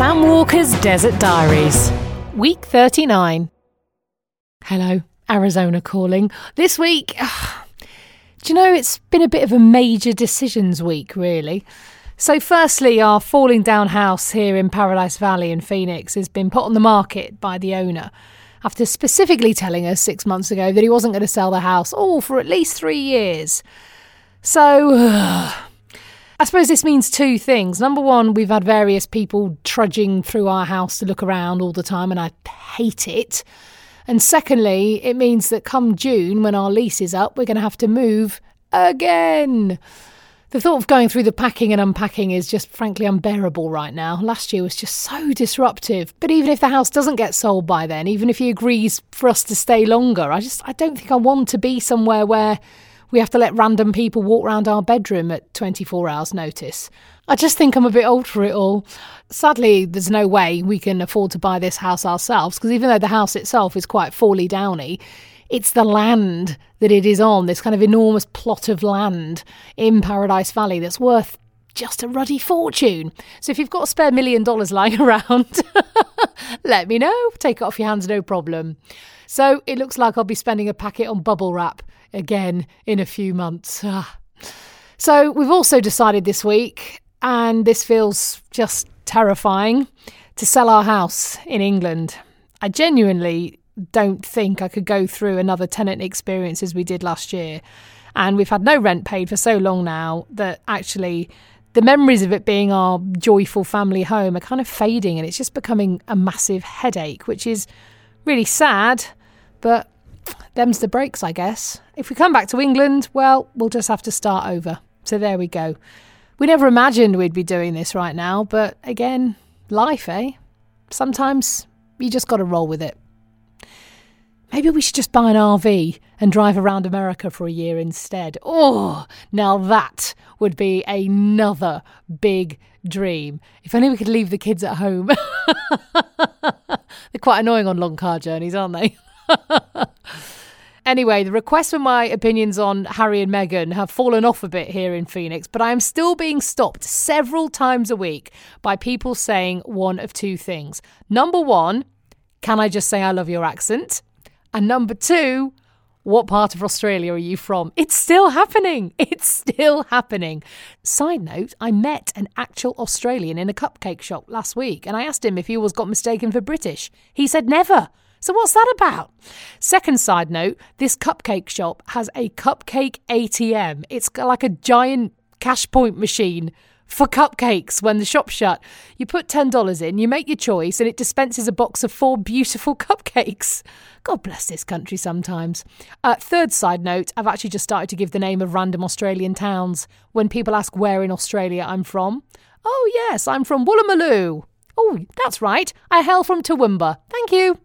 Walker's Desert Diaries, week 39. Hello, Arizona calling. This week, ah, do you know, it's been a bit of a major decisions week, really. So, firstly, our falling down house here in Paradise Valley in Phoenix has been put on the market by the owner after specifically telling us six months ago that he wasn't going to sell the house all for at least three years. So, I suppose this means two things. Number one, we've had various people trudging through our house to look around all the time, and I hate it. And secondly, it means that come June, when our lease is up, we're going to have to move again. The thought of going through the packing and unpacking is just frankly unbearable right now. Last year was just so disruptive. But even if the house doesn't get sold by then, even if he agrees for us to stay longer, I just I don't think I want to be somewhere where we have to let random people walk around our bedroom at 24 hours' notice. I just think I'm a bit old for it all. Sadly, there's no way we can afford to buy this house ourselves because even though the house itself is quite Fawley Downy, it's the land that it is on, this kind of enormous plot of land in Paradise Valley that's worth just a ruddy fortune. So if you've got a spare million dollars lying around, let me know. Take it off your hands, no problem. So it looks like I'll be spending a packet on bubble wrap again in a few months. Ah. So we've also decided this week, and this feels just terrifying, to sell our house in England. I genuinely don't think I could go through another tenant experience as we did last year. And we've had no rent paid for so long now that actually the memories of it being our joyful family home are kind of fading and it's just becoming a massive headache, which is really sad, but them's the breaks, I guess. If we come back to England, well, we'll just have to start over. So there we go. We never imagined we'd be doing this right now, but again, life, eh? Sometimes you just got to roll with it. Maybe we should just buy an RV and drive around America for a year instead. Oh, now that would be another big dream. If only we could leave the kids at home. They're quite annoying on long car journeys, aren't they? Anyway, the requests for my opinions on Harry and Meghan have fallen off a bit here in Phoenix, but I am still being stopped several times a week by people saying one of two things. Number one, can I just say I love your accent? And number two, what part of Australia are you from? It's still happening. It's still happening. Side note, I met an actual Australian in a cupcake shop last week and I asked him if he was got mistaken for British. He said never. So, what's that about? Second side note this cupcake shop has a cupcake ATM. It's like a giant cash point machine for cupcakes when the shop's shut. You put $10 in, you make your choice, and it dispenses a box of four beautiful cupcakes. God bless this country sometimes. Uh, third side note I've actually just started to give the name of random Australian towns when people ask where in Australia I'm from. Oh, yes, I'm from Woolloomooloo. Oh, that's right. I hail from Toowoomba. Thank you.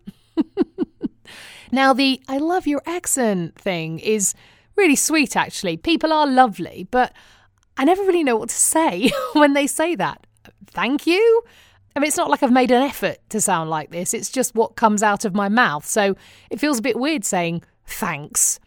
now, the I love your accent thing is really sweet, actually. People are lovely, but I never really know what to say when they say that. Thank you? I mean, it's not like I've made an effort to sound like this, it's just what comes out of my mouth. So it feels a bit weird saying thanks.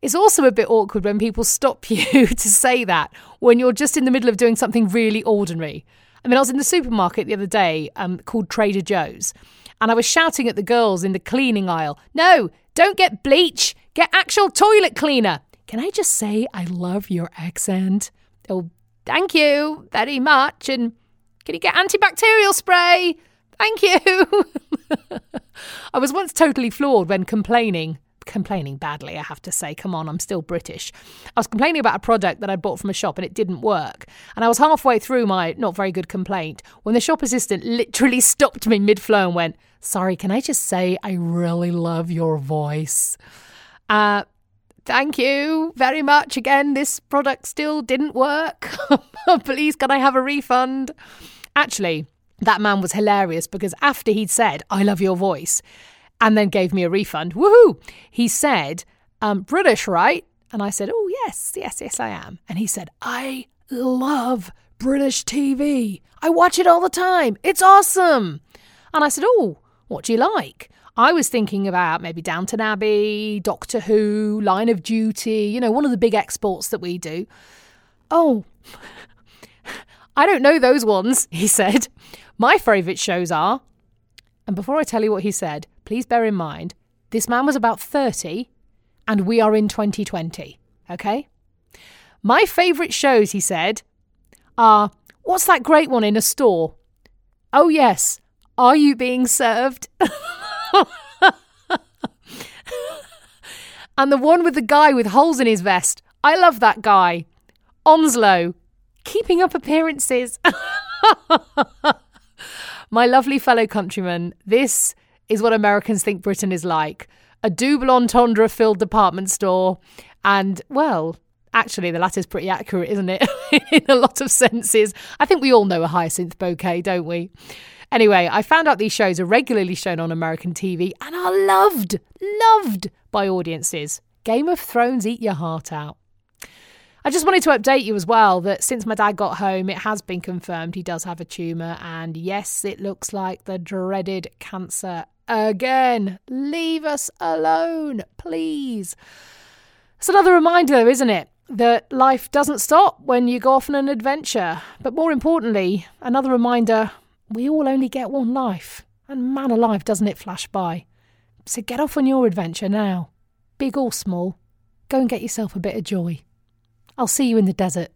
It's also a bit awkward when people stop you to say that when you're just in the middle of doing something really ordinary. I mean, I was in the supermarket the other day um, called Trader Joe's, and I was shouting at the girls in the cleaning aisle, No, don't get bleach, get actual toilet cleaner. Can I just say I love your accent? Oh, thank you very much. And can you get antibacterial spray? Thank you. I was once totally floored when complaining complaining badly, I have to say. Come on, I'm still British. I was complaining about a product that I bought from a shop and it didn't work. And I was halfway through my not very good complaint when the shop assistant literally stopped me mid flow and went, Sorry, can I just say I really love your voice? Uh, thank you very much. Again, this product still didn't work. Please, can I have a refund? Actually, that man was hilarious because after he'd said, I love your voice, and then gave me a refund. Woohoo! He said, um, British, right? And I said, Oh, yes, yes, yes, I am. And he said, I love British TV. I watch it all the time. It's awesome. And I said, Oh, what do you like? I was thinking about maybe Downton Abbey, Doctor Who, Line of Duty, you know, one of the big exports that we do. Oh, I don't know those ones, he said. My favourite shows are. And before I tell you what he said, please bear in mind this man was about 30 and we are in 2020, okay? My favourite shows, he said, are What's that great one in a store? Oh, yes. Are you being served? and the one with the guy with holes in his vest. I love that guy. Onslow. Keeping up appearances. My lovely fellow countrymen, this is what Americans think Britain is like a double entendre filled department store. And, well, actually, the latter's pretty accurate, isn't it? In a lot of senses. I think we all know a hyacinth bouquet, don't we? Anyway, I found out these shows are regularly shown on American TV and are loved, loved by audiences. Game of Thrones, eat your heart out. I just wanted to update you as well that since my dad got home, it has been confirmed he does have a tumour, and yes, it looks like the dreaded cancer again. Leave us alone, please. It's another reminder, though, isn't it? That life doesn't stop when you go off on an adventure. But more importantly, another reminder we all only get one life. And man alive, doesn't it flash by? So get off on your adventure now. Big or small, go and get yourself a bit of joy. I'll see you in the desert.